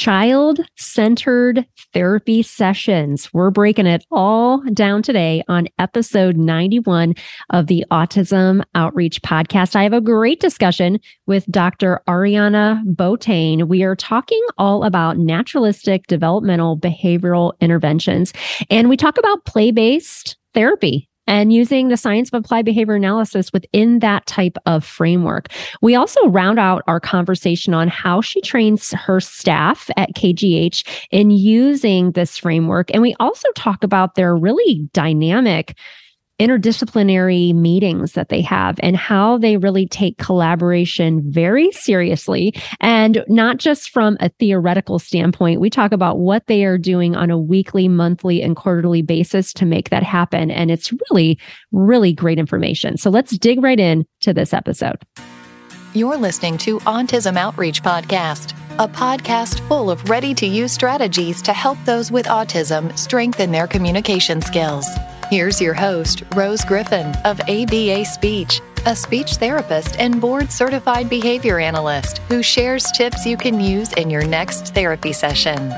child centered therapy sessions. We're breaking it all down today on episode 91 of the Autism Outreach Podcast. I have a great discussion with Dr. Ariana Botain. We are talking all about naturalistic developmental behavioral interventions, and we talk about play based therapy and using the science of applied behavior analysis within that type of framework. We also round out our conversation on how she trains her staff at KGH in using this framework. And we also talk about their really dynamic interdisciplinary meetings that they have and how they really take collaboration very seriously and not just from a theoretical standpoint. We talk about what they are doing on a weekly, monthly, and quarterly basis to make that happen. And it's really, really great information. So let's dig right in to this episode. You're listening to Autism Outreach Podcast, a podcast full of ready to use strategies to help those with autism strengthen their communication skills. Here's your host, Rose Griffin of ABA Speech, a speech therapist and board certified behavior analyst who shares tips you can use in your next therapy session.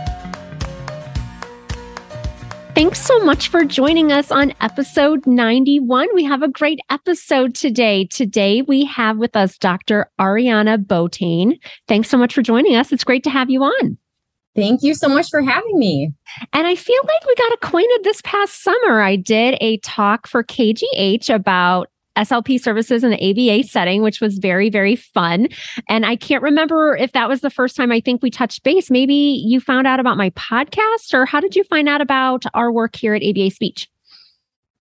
Thanks so much for joining us on episode 91. We have a great episode today. Today we have with us Dr. Ariana Botain. Thanks so much for joining us. It's great to have you on. Thank you so much for having me. And I feel like we got acquainted this past summer. I did a talk for KGH about SLP services in the ABA setting, which was very, very fun. And I can't remember if that was the first time I think we touched base. Maybe you found out about my podcast, or how did you find out about our work here at ABA Speech?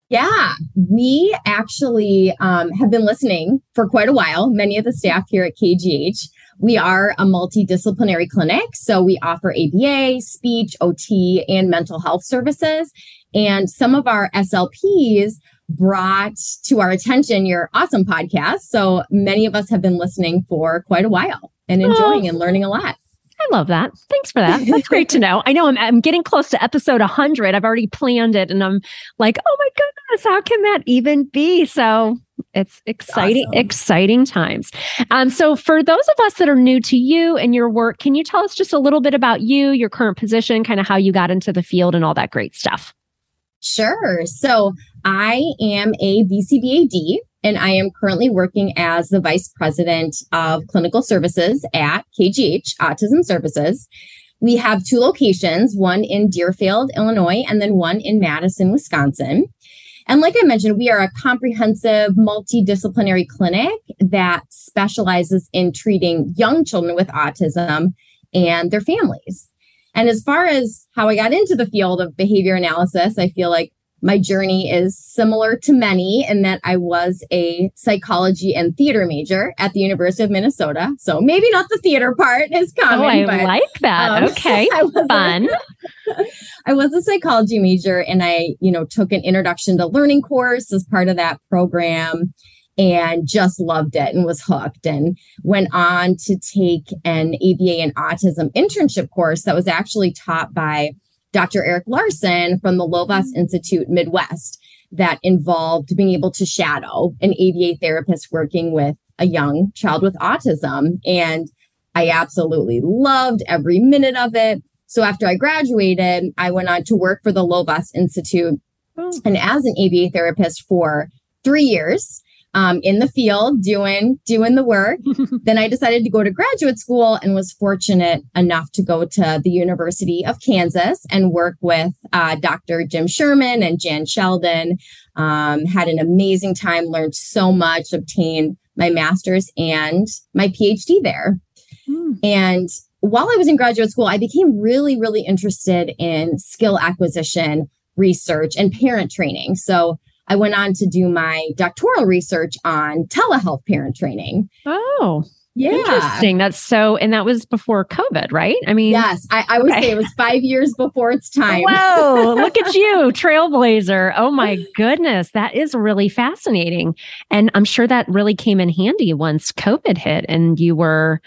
Yeah, we actually um, have been listening for quite a while, many of the staff here at KGH. We are a multidisciplinary clinic. So we offer ABA, speech, OT, and mental health services. And some of our SLPs brought to our attention your awesome podcast. So many of us have been listening for quite a while and enjoying oh. and learning a lot. I love that. Thanks for that. That's great to know. I know I'm, I'm getting close to episode 100. I've already planned it and I'm like, oh my goodness, how can that even be? So it's exciting, awesome. exciting times. Um, so, for those of us that are new to you and your work, can you tell us just a little bit about you, your current position, kind of how you got into the field and all that great stuff? Sure. So, I am a BCBAD and I am currently working as the Vice President of Clinical Services at KGH Autism Services. We have two locations, one in Deerfield, Illinois, and then one in Madison, Wisconsin. And like I mentioned, we are a comprehensive multidisciplinary clinic that specializes in treating young children with autism and their families. And as far as how I got into the field of behavior analysis, I feel like my journey is similar to many in that I was a psychology and theater major at the University of Minnesota. So maybe not the theater part is common. Oh, I but, like that. Um, okay. Fun. A, I was a psychology major and I, you know, took an introduction to learning course as part of that program and just loved it and was hooked and went on to take an ABA and autism internship course that was actually taught by Dr. Eric Larsson from the Lovaas mm-hmm. Institute Midwest that involved being able to shadow an ABA therapist working with a young child with autism. And I absolutely loved every minute of it. So after I graduated, I went on to work for the Lovaas Institute oh. and as an ABA therapist for three years um, in the field doing doing the work. then I decided to go to graduate school and was fortunate enough to go to the University of Kansas and work with uh, Dr. Jim Sherman and Jan Sheldon. Um, had an amazing time, learned so much, obtained my master's and my PhD there. Mm. And while I was in graduate school, I became really, really interested in skill acquisition research and parent training. So I went on to do my doctoral research on telehealth parent training. Oh, yeah. Interesting. That's so, and that was before COVID, right? I mean, yes, I, I would okay. say it was five years before its time. Whoa, look at you, trailblazer. Oh my goodness. That is really fascinating. And I'm sure that really came in handy once COVID hit and you were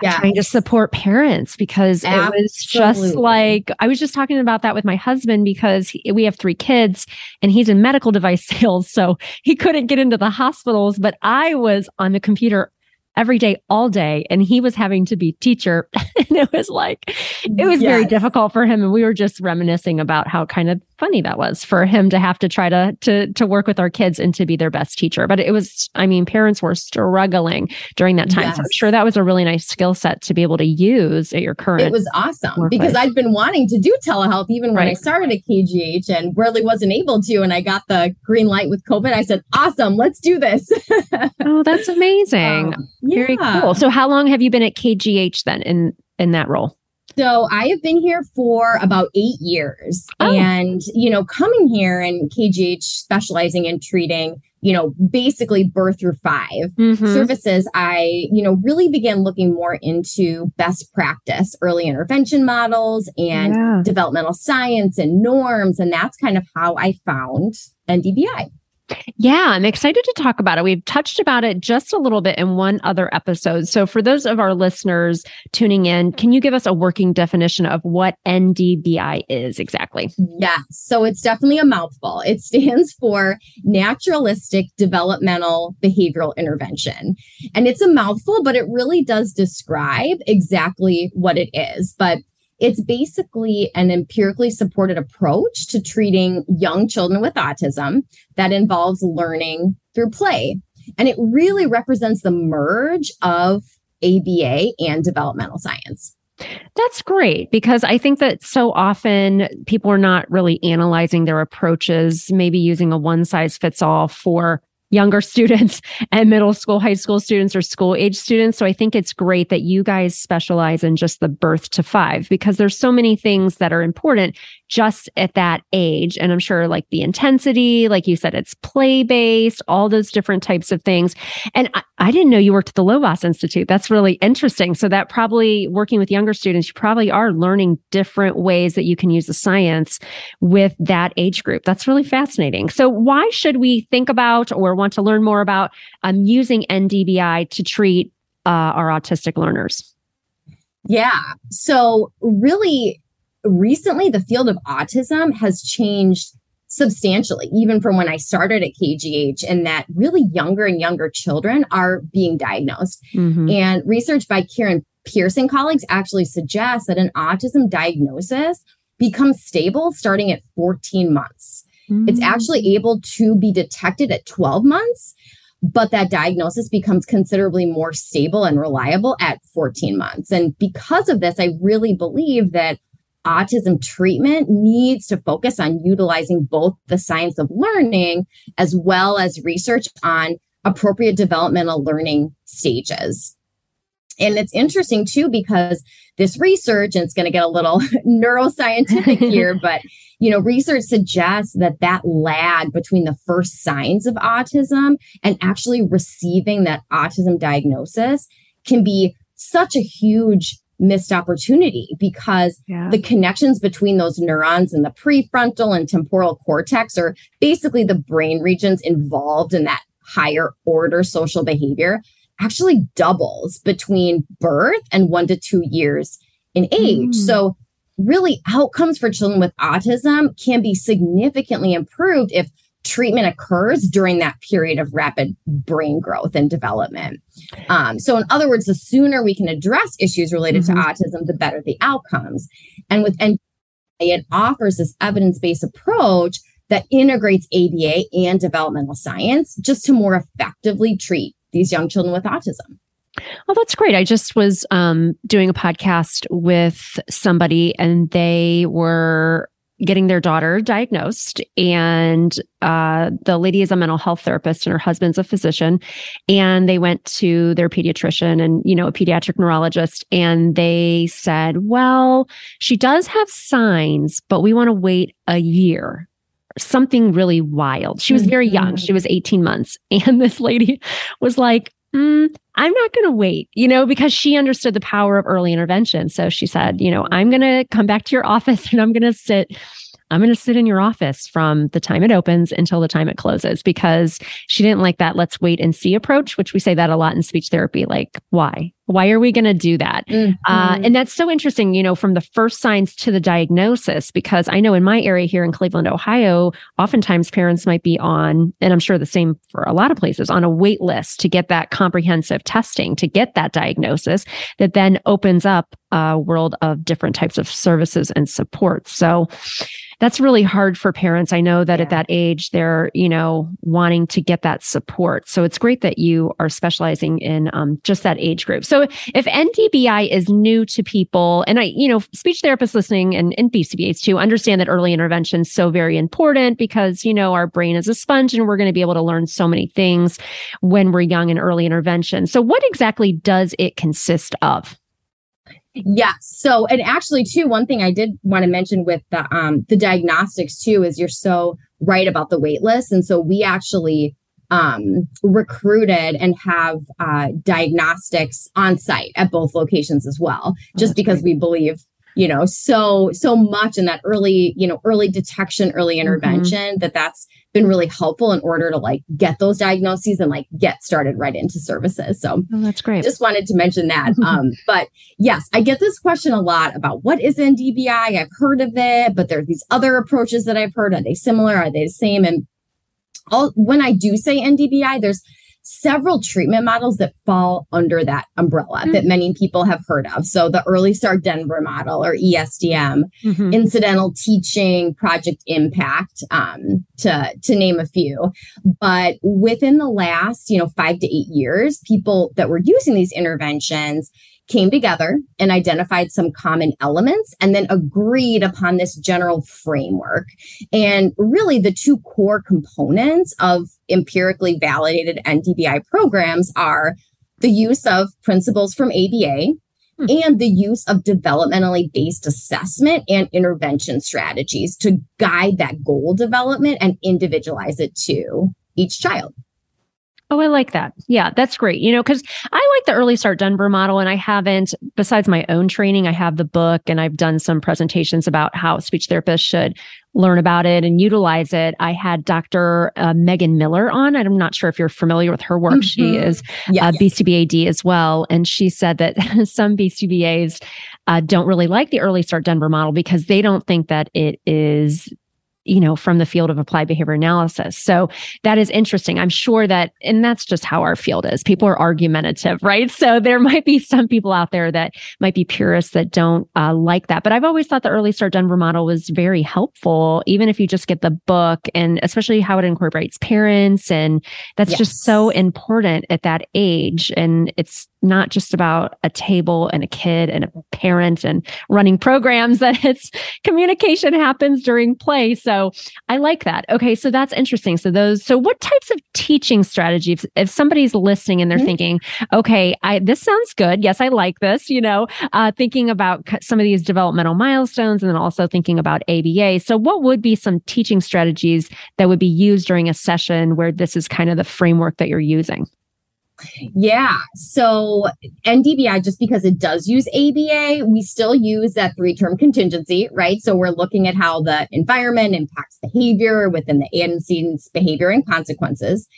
yes. trying to support parents because Absolutely. it was just like I was just talking about that with my husband because he, we have three kids and he's in medical device sales so he couldn't get into the hospitals but I was on the computer every day, all day. And he was having to be teacher. and it was like, it was yes. very difficult for him. And we were just reminiscing about how kind of funny that was for him to have to try to, to, to work with our kids and to be their best teacher. But it was, I mean, parents were struggling during that time. Yes. So I'm sure that was a really nice skill set to be able to use at your current. It was awesome workplace. because I'd been wanting to do telehealth even when right. I started at KGH and really wasn't able to. And I got the green light with COVID. I said, awesome, let's do this. oh, that's amazing. Um, yeah. Very cool. So how long have you been at KGH then in in that role? So I have been here for about eight years. Oh. And, you know, coming here and KGH specializing in treating, you know, basically birth through 5 mm-hmm. services, I, you know, really began looking more into best practice, early intervention models and yeah. developmental science and norms. And that's kind of how I found NDBI. Yeah, I'm excited to talk about it. We've touched about it just a little bit in one other episode. So, for those of our listeners tuning in, can you give us a working definition of what NDBI is exactly? Yeah, So, it's definitely a mouthful. It stands for Naturalistic Developmental Behavioral Intervention. And it's a mouthful, but it really does describe exactly what it is. But it's basically an empirically supported approach to treating young children with autism that involves learning through play. And it really represents the merge of ABA and developmental science. That's great because I think that so often people are not really analyzing their approaches, maybe using a one size fits all for younger students and middle school, high school students or school age students. So I think it's great that you guys specialize in just the birth to five because there's so many things that are important just at that age. And I'm sure like the intensity, like you said, it's play based, all those different types of things. And I, I didn't know you worked at the Lovaas Institute. That's really interesting. So that probably working with younger students, you probably are learning different ways that you can use the science with that age group. That's really fascinating. So why should we think about or want to learn more about um, using NDBI to treat uh, our autistic learners? Yeah. So really recently the field of autism has changed substantially, even from when I started at KGH, and that really younger and younger children are being diagnosed. Mm-hmm. And research by Karen Pierce and colleagues actually suggests that an autism diagnosis becomes stable starting at 14 months. Mm-hmm. It's actually able to be detected at 12 months, but that diagnosis becomes considerably more stable and reliable at 14 months. And because of this, I really believe that autism treatment needs to focus on utilizing both the science of learning as well as research on appropriate developmental learning stages. And it's interesting too, because this research, and it's going to get a little neuroscientific here, but you know, research suggests that that lag between the first signs of autism and actually receiving that autism diagnosis can be such a huge missed opportunity because yeah. the connections between those neurons in the prefrontal and temporal cortex are basically the brain regions involved in that higher order social behavior actually doubles between birth and one to two years in age. Mm. So, really, outcomes for children with autism can be significantly improved if treatment occurs during that period of rapid brain growth and development. Um, so, in other words, the sooner we can address issues related mm-hmm. to autism, the better the outcomes. And with NDBI, it offers this evidence based approach that integrates ABA and developmental science just to more effectively treat these young children with autism. Oh, that's great. I just was um, doing a podcast with somebody, and they were getting their daughter diagnosed and uh, the lady is a mental health therapist and her husband's a physician and they went to their pediatrician and you know a pediatric neurologist and they said well she does have signs but we want to wait a year something really wild she was very young mm-hmm. she was 18 months and this lady was like mm, I'm not going to wait, you know, because she understood the power of early intervention. So she said, you know, I'm going to come back to your office and I'm going to sit. I'm going to sit in your office from the time it opens until the time it closes because she didn't like that let's wait and see approach, which we say that a lot in speech therapy. Like, why? Why are we going to do that? Uh, mm-hmm. Uh, and that's so interesting, you know, from the first signs to the diagnosis, because I know in my area here in Cleveland, Ohio, oftentimes parents might be on, and I'm sure the same for a lot of places, on a wait list to get that comprehensive testing, to get that diagnosis that then opens up a world of different types of services and support. So, that's really hard for parents. I know that yeah. at that age, they're, you know, wanting to get that support. So it's great that you are specializing in um, just that age group. So if NDBI is new to people, and I, you know, speech therapists listening and, and BCBAs too, understand that early intervention is so very important because, you know, our brain is a sponge and we're going to be able to learn so many things when we're young in early intervention. So what exactly does it consist of? Yes. So, and actually, too, one thing I did want to mention with the um the diagnostics too is you're so right about the wait list, and so we actually um recruited and have uh diagnostics on site at both locations as well, oh, just because great. we believe you know so so much in that early you know early detection early mm-hmm. intervention mm-hmm. that that's been really helpful in order to like get those diagnoses and like get started right into services. So oh, that's great. just wanted to mention that. Um but yes i get this question a lot about what is ndbi i've heard of it but there are these other approaches that i've heard. Are they similar? Are they the same? And all when i do say ndbi there's several treatment models that fall under that umbrella mm-hmm. that many people have heard of. So the Early Start Denver model or ESDM, mm-hmm. incidental teaching, Project Impact, um, to to name a few. But within the last, you know, five to eight years, people that were using these interventions came together and identified some common elements and then agreed upon this general framework. And really, the two core components of empirically validated NDBI programs are the use of principles from ABA hmm. and the use of developmentally based assessment and intervention strategies to guide that goal development and individualize it to each child. Oh, I like that. Yeah, that's great. You know, because I like the Early Start Denver model, and I haven't, besides my own training, I have the book and I've done some presentations about how speech therapists should learn about it and utilize it. I had Dr. Uh, Megan Miller on. I'm not sure if you're familiar with her work. Mm-hmm. She is yes. uh, BCBAD as well. And she said that some BCBAs uh, don't really like the Early Start Denver model because they don't think that it is you know, from the field of applied behavior analysis. So that is interesting. I'm sure that, and that's just how our field is. People are argumentative, right? So there might be some people out there that might be purists that don't uh, like that. But I've always thought the Early Start Denver model was very helpful, even if you just get the book and especially how it incorporates parents. And that's yes. just so important at that age. And it's not just about a table and a kid and a parent and running programs, that it's communication happens during play. So I like that. Okay. So that's interesting. So those, so what types of teaching strategies, if somebody's listening and they're mm-hmm. thinking, okay, I, this sounds good. Yes, I like this, you know, uh, thinking about some of these developmental milestones and then also thinking about ABA. So what would be some teaching strategies that would be used during a session where this is kind of the framework that you're using? Yeah. So NDBI, just because it does use ABA, we still use that three term contingency, right? So we're looking at how the environment impacts behavior within the antecedents, behavior, and consequences.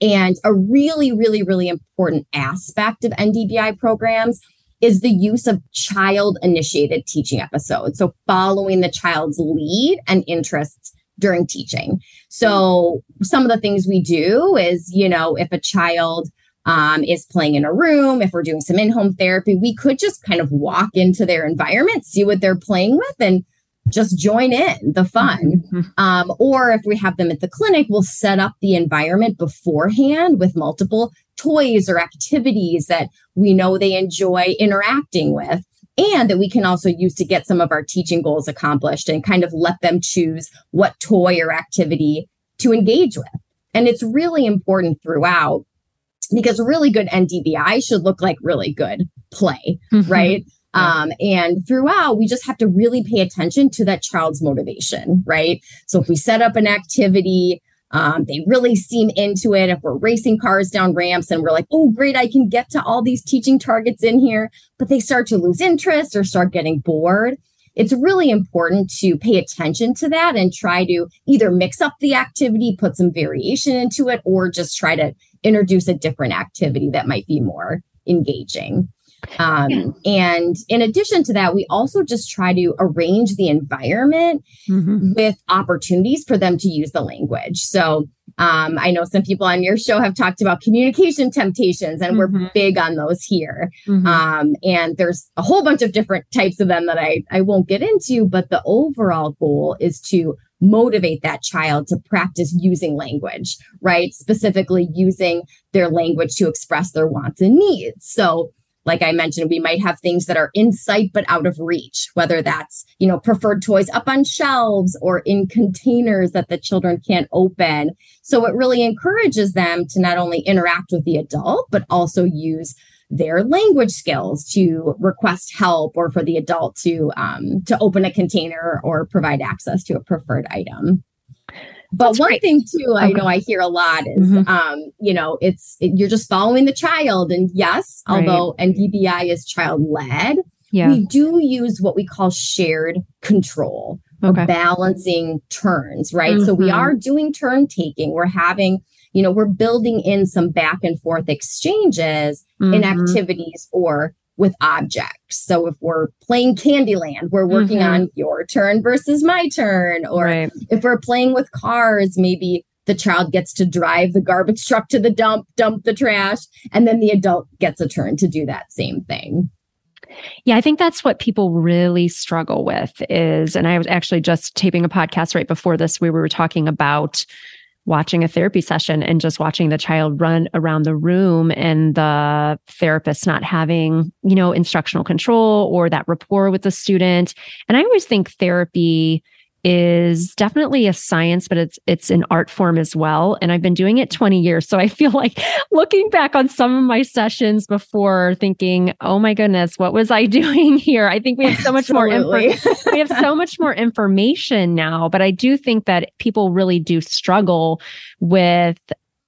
And a really, really, really important aspect of NDBI programs is the use of child initiated teaching episodes. So following the child's lead and interests during teaching. So some of the things we do is, you know, if a child um, is playing in a room, if we're doing some in home therapy, we could just kind of walk into their environment, see what they're playing with, and just join in the fun. Mm-hmm. Um, or if we have them at the clinic, we'll set up the environment beforehand with multiple toys or activities that we know they enjoy interacting with. And that we can also use to get some of our teaching goals accomplished and kind of let them choose what toy or activity to engage with. And it's really important throughout because really good NDBI should look like really good play, mm-hmm. right? Um, and throughout, we just have to really pay attention to that child's motivation, right? So if we set up an activity, um, they really seem into it. If we're racing cars down ramps and we're like, oh, great, I can get to all these teaching targets in here, but they start to lose interest or start getting bored. It's really important to pay attention to that and try to either mix up the activity, put some variation into it, or just try to introduce a different activity that might be more engaging. Um, yeah. And in addition to that, we also just try to arrange the environment mm-hmm. with opportunities for them to use the language. So um, I know some people on your show have talked about communication temptations, and mm-hmm. we're big on those here. Mm-hmm. Um, and there's a whole bunch of different types of them that I, I won't get into, but the overall goal is to motivate that child to practice using language, right? Specifically using their language to express their wants and needs. So like I mentioned, we might have things that are in sight but out of reach, whether that's, you know, preferred toys up on shelves or in containers that the children can't open. So it really encourages them to not only interact with the adult, but also use their language skills to request help or for the adult to um, to open a container or provide access to a preferred item. But That's one great. thing too, I know I hear a lot is, mm-hmm. um, you know, it's it, you're just following the child, and yes, right. although NDBI is child led, yeah. we do use what we call shared control okay. or balancing turns, right? Mm-hmm. So we mm-hmm. are doing turn taking. We're having, you know, we're building in some back and forth exchanges mm-hmm. in activities or with objects. So if we're playing Candyland, we're working mm-hmm. on your turn versus my turn. Or right. if we're playing with cars, maybe the child gets to drive the garbage truck to the dump, dump the trash, and then the adult gets a turn to do that same thing. Yeah, I think that's what people really struggle with is, and I was actually just taping a podcast right before this. We were talking about watching a therapy session and just watching the child run around the room and the therapist not having, you know, instructional control or that rapport with the student. And I always think therapy is definitely a science, but it's it's an art form as well. And I've been doing it 20 years. So I feel like looking back on some of my sessions before thinking, oh my goodness, what was I doing here? I think we have so much more info- we have so much more information now. But I do think that people really do struggle with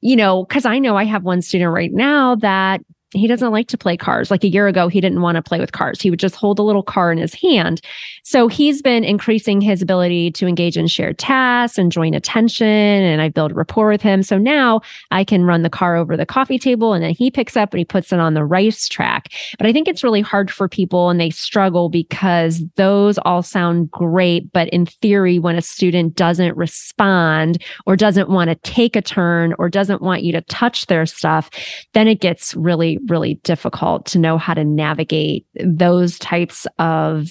you know, because I know I have one student right now that he doesn't like to play cars. Like a year ago, he didn't want to play with cars. He would just hold a little car in his hand. So he's been increasing his ability to engage in shared tasks and joint attention. And I build rapport with him. So now I can run the car over the coffee table and then he picks up and he puts it on the race track. But I think it's really hard for people and they struggle because those all sound great. But in theory, when a student doesn't respond or doesn't want to take a turn or doesn't want you to touch their stuff, then it gets really really difficult to know how to navigate those types of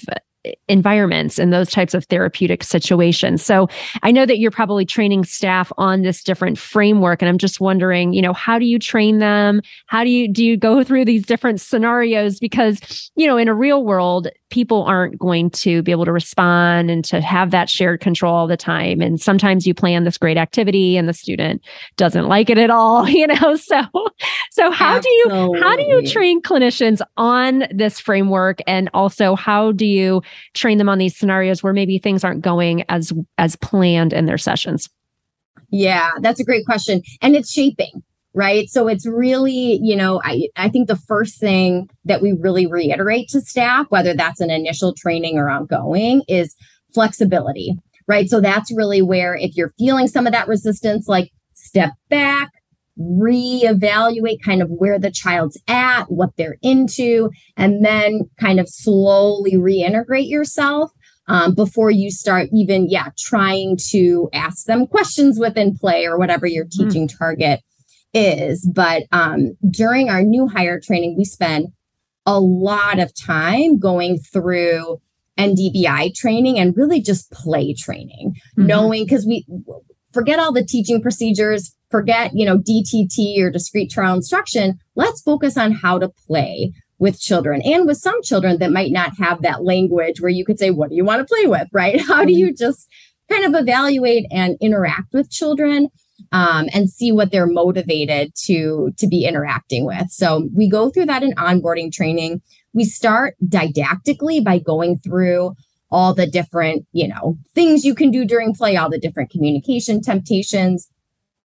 environments and those types of therapeutic situations. So I know that you're probably training staff on this different framework and I'm just wondering, you know, how do you train them? How do you do you go through these different scenarios because, you know, in a real world, people aren't going to be able to respond and to have that shared control all the time. And sometimes you plan this great activity and the student doesn't like it at all, you know. So so how Absolutely. do you how do you train clinicians on this framework and also how do you train them on these scenarios where maybe things aren't going as as planned in their sessions? Yeah, that's a great question. And it's shaping right? So it's really, you know, I, I think the first thing that we really reiterate to staff, whether that's an initial training or ongoing, is flexibility, right? So that's really where if you're feeling some of that resistance, like step back, reevaluate kind of where the child's at, what they're into, and then kind of slowly reintegrate yourself. Um, before you start even yeah trying to ask them questions within play or whatever your hmm. teaching mm. target is. But um, during our new hire training, we spend a lot of time going through NDBI training and really just play training, mm-hmm. knowing because we forget all the teaching procedures, forget, you know, DTT or discrete trial instruction. Let's focus on how to play with children and with some children that might not have that language where you could say, what do you want to play with? Right. How do you mm-hmm. just kind of evaluate and interact with children um, and see what they're motivated to to be interacting with. So we go through that in onboarding training. We start didactically by going through all the different, you know, things you can do during play, all the different communication temptations.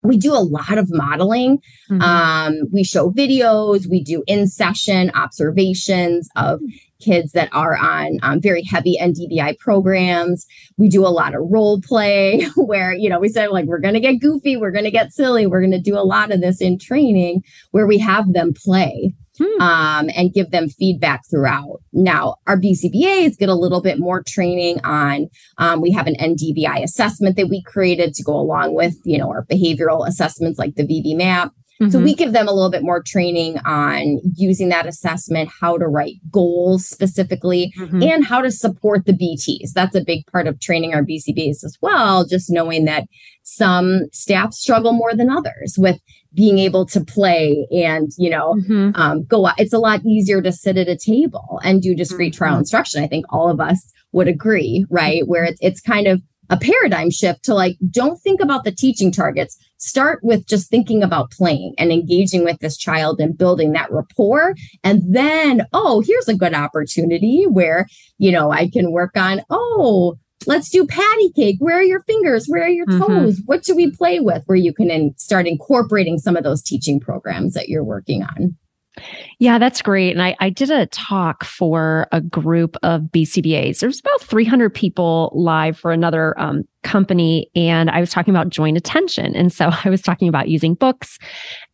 We do a lot of modeling. Mm-hmm. Um, we show videos, we do in session observations of kids that are on um, very heavy NDBI programs. We do a lot of role play where, you know, we said, like, we're going to get goofy, we're going to get silly, we're going to do a lot of this in training where we have them play. hmm. um, and give them feedback throughout. Now, our BCBAs get a little bit more training on. Um, we have an NDBI assessment that we created to go along with, you know, our behavioral assessments like the VB-MAPP. Mm-hmm. So we mm-hmm. give them a little bit more training on using that assessment, how to write goals specifically, mm-hmm. and how to support the BTs. That's a big part of training our BCBs as well, just knowing that some staff struggle more than others with being able to play and you know mm-hmm. um, go out. It's a lot easier to sit at a table and do discrete trial mm-hmm. instruction. I think all of us would agree, right? Where it's it's kind of a paradigm shift to like, don't think about the teaching targets. Start with just thinking about playing and engaging with this child and building that rapport. And then, oh, here's a good opportunity where, you know, I can work on, oh, let's do patty cake. Where are your fingers? Where are your mm-hmm. toes? Mm-hmm. What do we play with? Where you can in, start incorporating some of those teaching programs that you're working on. Yeah, that's great. And I, I did a talk for a group of BCBAs. There's about 300 people live for another um, company. And I was talking about joint attention. And so I was talking about using books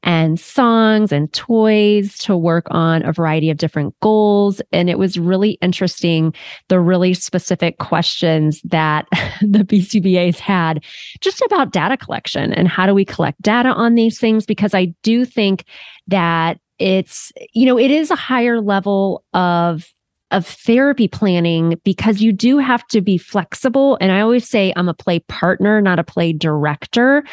and songs and toys to work on a variety of different goals. And it was really interesting the really specific questions that the BCBAs had just about data collection and how do we collect data on these things? Because I do think that it's you know it is a higher level of of therapy planning because you do have to be flexible. And i always say i'm a play partner not a play director.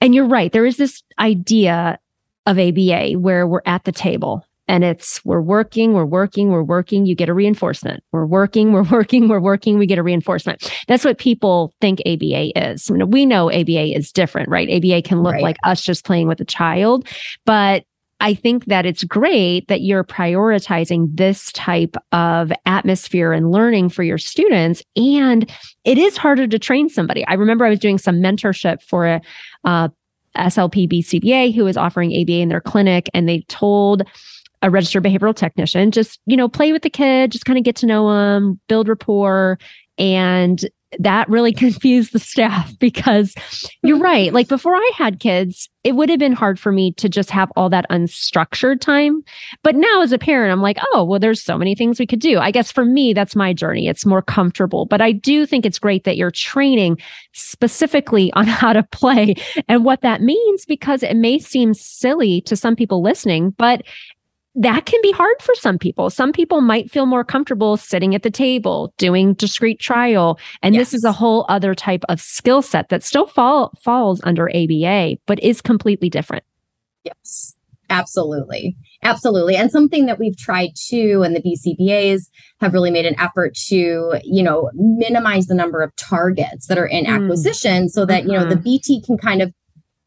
And you're right there is this idea of aba where we're at the table and it's we're working we're working we're working you get a reinforcement. We're working we're working we're working we get a reinforcement. That's what people think aba is. We know aba is different right? Aba can look right. like us just playing with a child but I think that it's great that you're prioritizing this type of atmosphere and learning for your students. And it is harder to train somebody. I remember I was doing some mentorship for a, uh, SLP BCBA who was offering ABA in their clinic, and they told a registered behavioral technician just you know play with the kid just kind of get to know them build rapport and that really confused the staff because you're right. Like before I had kids, it would have been hard for me to just have all that unstructured time. But now as a parent, I'm like, oh, well, there's so many things we could do. I guess for me, that's my journey. It's more comfortable. But I do think it's great that you're training specifically on how to play and what that means because it may seem silly to some people listening, but that can be hard for some people. Some people might feel more comfortable sitting at the table, doing discrete trial. And yes. this is a whole other type of skill set that still fall, falls under ABA, but is completely different. Yes, absolutely. Absolutely. And something that we've tried too, and the BCBAs have really made an effort to, you know, minimize the number of targets that are in mm. acquisition so that, mm-hmm. you know, the mm-hmm. BT can kind of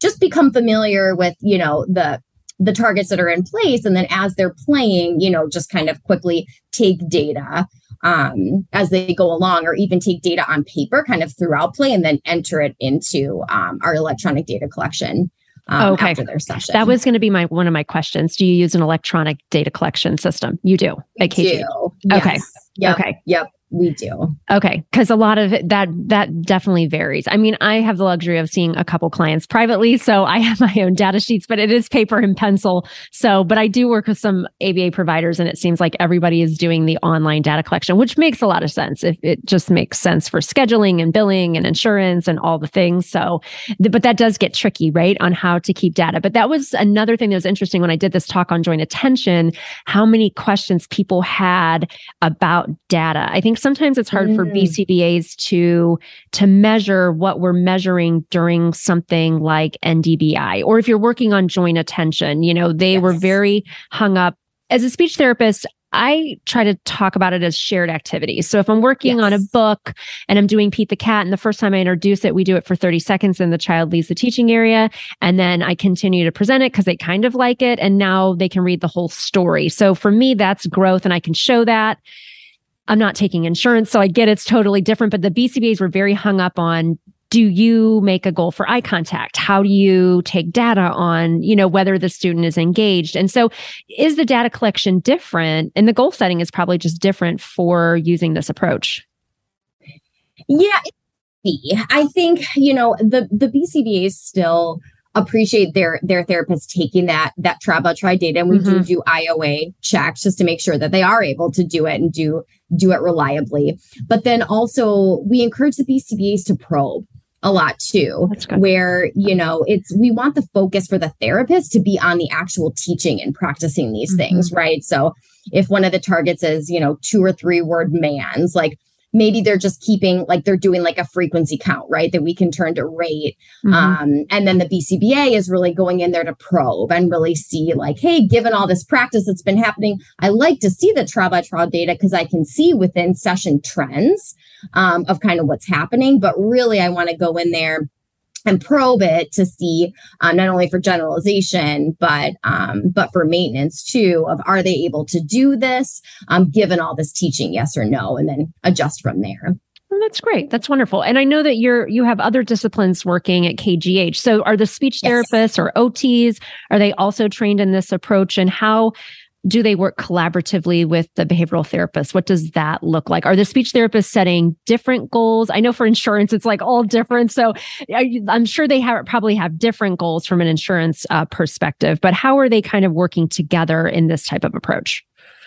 just become familiar with, you know, the the targets that are in place and then as they're playing you know just kind of quickly take data um, as they go along or even take data on paper kind of throughout play and then enter it into um, our electronic data collection um, okay. after their session. That was going to be my one of my questions. Do you use an electronic data collection system? You do. We do. Yes. Okay. Yep. Okay. Yep we do. Okay, because a lot of that that definitely varies. I mean, I have the luxury of seeing a couple clients privately, so I have my own data sheets, but it is paper and pencil. So, but I do work with some ABA providers, and it seems like everybody is doing the online data collection, which makes a lot of sense. If it just makes sense for scheduling and billing and insurance and all the things. So, but that does get tricky, right, on how to keep data. But that was another thing that was interesting when I did this talk on joint attention. How many questions people had about data? I think sometimes it's hard mm. for BCBAs to to measure what we're measuring during something like NDBI or if you're working on joint attention, you know, they yes. were very hung up as a speech therapist, I try to talk about it as shared activities. So if I'm working yes. on a book and I'm doing Pete the Cat, and the first time I introduce it, we do it for 30 seconds and the child leaves the teaching area. And then I continue to present it because they kind of like it. And now they can read the whole story. So for me, that's growth and I can show that. I'm not taking insurance. So I get it's totally different. But the BCBAs were very hung up on do you make a goal for eye contact how do you take data on you know whether the student is engaged and so is the data collection different and the goal setting is probably just different for using this approach yeah i think you know the the bcba is still appreciate their their therapist taking that that trial by trial data and we mm-hmm. do do IOA checks just to make sure that they are able to do it and do do it reliably. But then also we encourage the BCBAs to probe a lot too where you know it's we want the focus for the therapist to be on the actual teaching and practicing these mm-hmm. things right so if one of the targets is you know two or three word mands like maybe they're just keeping like they're doing like a frequency count right that we can turn to rate mm-hmm. um, and then the bcba is really going in there to probe and really see like hey given all this practice that's been happening i like to see the trial by trial data because i can see within session trends um, of kind of what's happening but really i want to go in there and probe it to see um, not only for generalization but um, but for maintenance too of are they able to do this um, given all this teaching yes or no and then adjust from there well, that's great. That's wonderful. And I know that you're you have other disciplines working at KGH. So are the speech therapists or OTs are they also trained in this approach and how do they work collaboratively with the behavioral therapist? What does that look like? Are the speech therapists setting different goals? I know for insurance, it's like all different. So I'm sure they have probably have different goals from an insurance uh, perspective, but how are they kind of working together in this type of approach?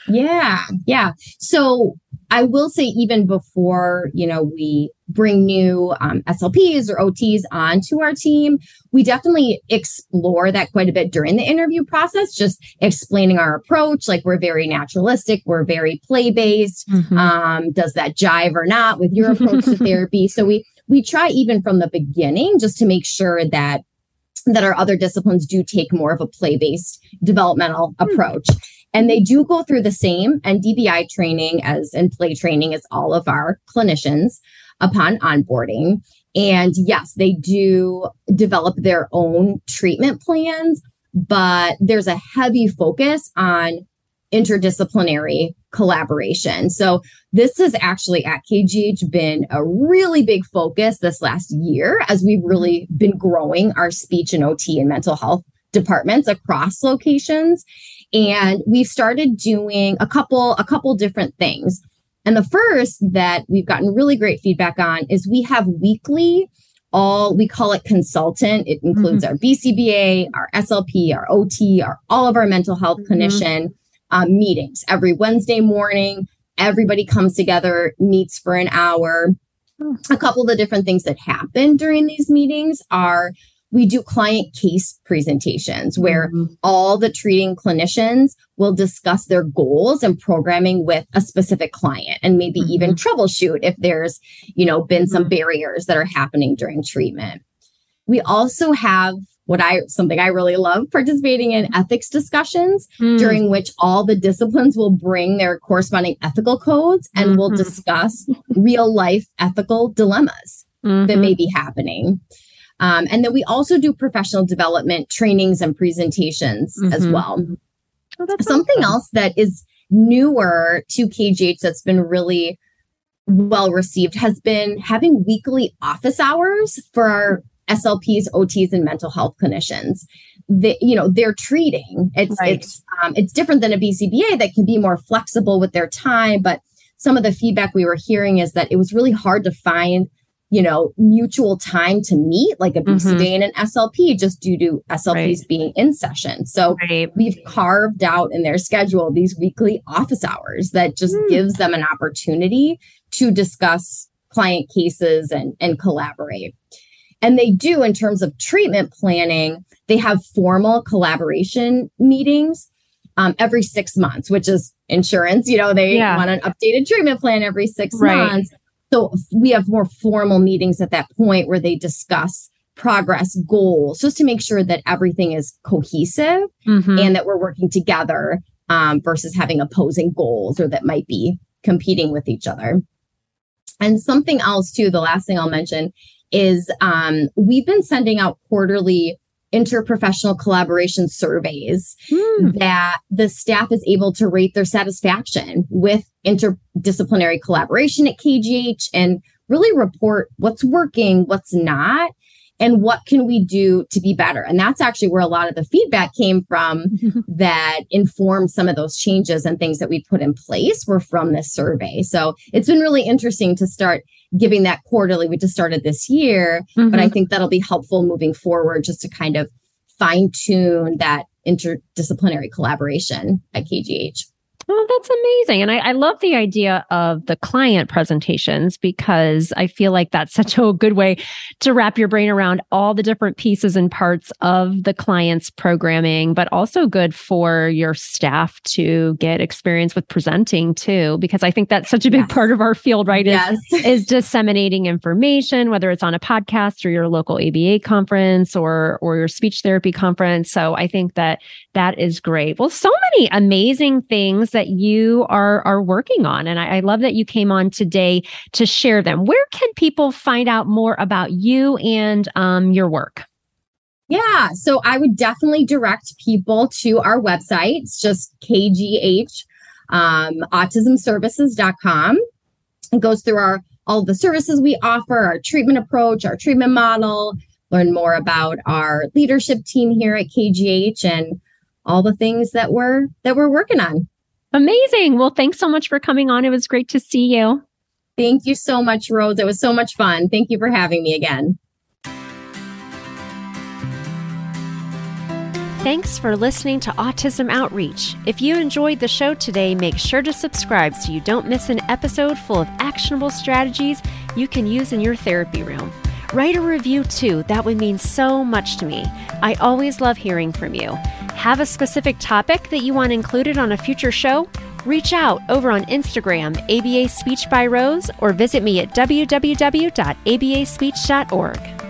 Yeah, yeah. So I will say, even before you know we bring new um, SLPs or OTs onto our team, we definitely explore that quite a bit during the interview process. Just explaining our approach, like we're very naturalistic, we're very play based. Mm-hmm. Um, does that jive or not with your approach to therapy? So we we try even from the beginning just to make sure that that our other disciplines do take more of a play based developmental mm-hmm. approach. And they mm-hmm. do go through the same NDBI training as and play training as all of our clinicians upon onboarding. And yes, they do develop their own treatment plans, but there's a heavy focus on interdisciplinary collaboration. So this has actually at KGH been a really big focus this last year as we've really been growing our speech and OT and mental health departments across locations and we've started doing a couple a couple different things and the first that we've gotten really great feedback on is we have weekly all we call it consultant it includes mm-hmm. our bcba our slp our ot our all of our mental health mm-hmm. clinician um, meetings every wednesday morning everybody comes together meets for an hour oh. a couple of the different things that happen during these meetings are we do client case presentations where mm-hmm. all the treating clinicians will discuss their goals and programming with a specific client and maybe mm-hmm. even troubleshoot if there's you know been some mm-hmm. barriers that are happening during treatment we also have what I something I really love participating in ethics discussions mm. during which all the disciplines will bring their corresponding ethical codes and mm-hmm. will discuss real life ethical dilemmas mm-hmm. that may be happening. Um, and then we also do professional development trainings and presentations mm-hmm. as well. Oh, Something awesome. else that is newer to KGH that's been really well received has been having weekly office hours for our SLPs, OTs, and mental health clinicians. That you know they're treating. It's right. it's um, it's different than a BCBA that can be more flexible with their time. But some of the feedback we were hearing is that it was really hard to find you know, mutual time to meet, like a BCBA mm-hmm. and an SLP, just due to SLPs right. being in session. So right. we've carved out in their schedule these weekly office hours that just mm. gives them an opportunity to discuss client cases and, and collaborate. And they do, in terms of treatment planning, they have formal collaboration meetings um, every six months, which is insurance. You know, they yeah. want an updated treatment plan every six right. months. So we have more formal meetings at that point where they discuss progress goals just to make sure that everything is cohesive mm-hmm. and that we're working together um, versus having opposing goals or that might be competing with each other. And something else, too, the last thing I'll mention is um, we've been sending out quarterly interprofessional collaboration surveys mm. that the staff is able to rate their satisfaction with interdisciplinary collaboration at KGH and really report what's working, what's not. and what can we do to be better and that's actually where a lot of the feedback came from that informed some of those changes and things that we put in place were from this survey so it's been really interesting to start giving that quarterly we just started this year mm-hmm. but i think that'll be helpful moving forward just to kind of fine tune that interdisciplinary collaboration at kgh Oh, that's amazing. And I, I, love the idea of the client presentations because I feel like that's such a good way to wrap your brain around all the different pieces and parts of the client's programming, but also good for your staff to get experience with presenting too, because I think that's such a big yes. part of our field, right? Is, yes. is disseminating information, whether it's on a podcast or your local ABA conference or, or your speech therapy conference. So I think that that is great. Well, so many amazing things that you are are working on. And I, I love that you came on today to share them. Where can people find out more about you and um, your work? Yeah, so I would definitely direct people to our website. It's just KGH um, autismservices.com. It goes through our all the services we offer, our treatment approach, our treatment model, learn more about our leadership team here at KGH and all the things that we're that we're working on. Amazing. Well, thanks so much for coming on. It was great to see you. Thank you so much, Rose. It was so much fun. Thank you for having me again. Thanks for listening to Autism Outreach. If you enjoyed the show today, make sure to subscribe so you don't miss an episode full of actionable strategies you can use in your therapy room. Write a review too, that would mean so much to me. I always love hearing from you. Have a specific topic that you want included on a future show? Reach out over on Instagram, ABA Speech by Rose, or visit me at www.abaspeech.org.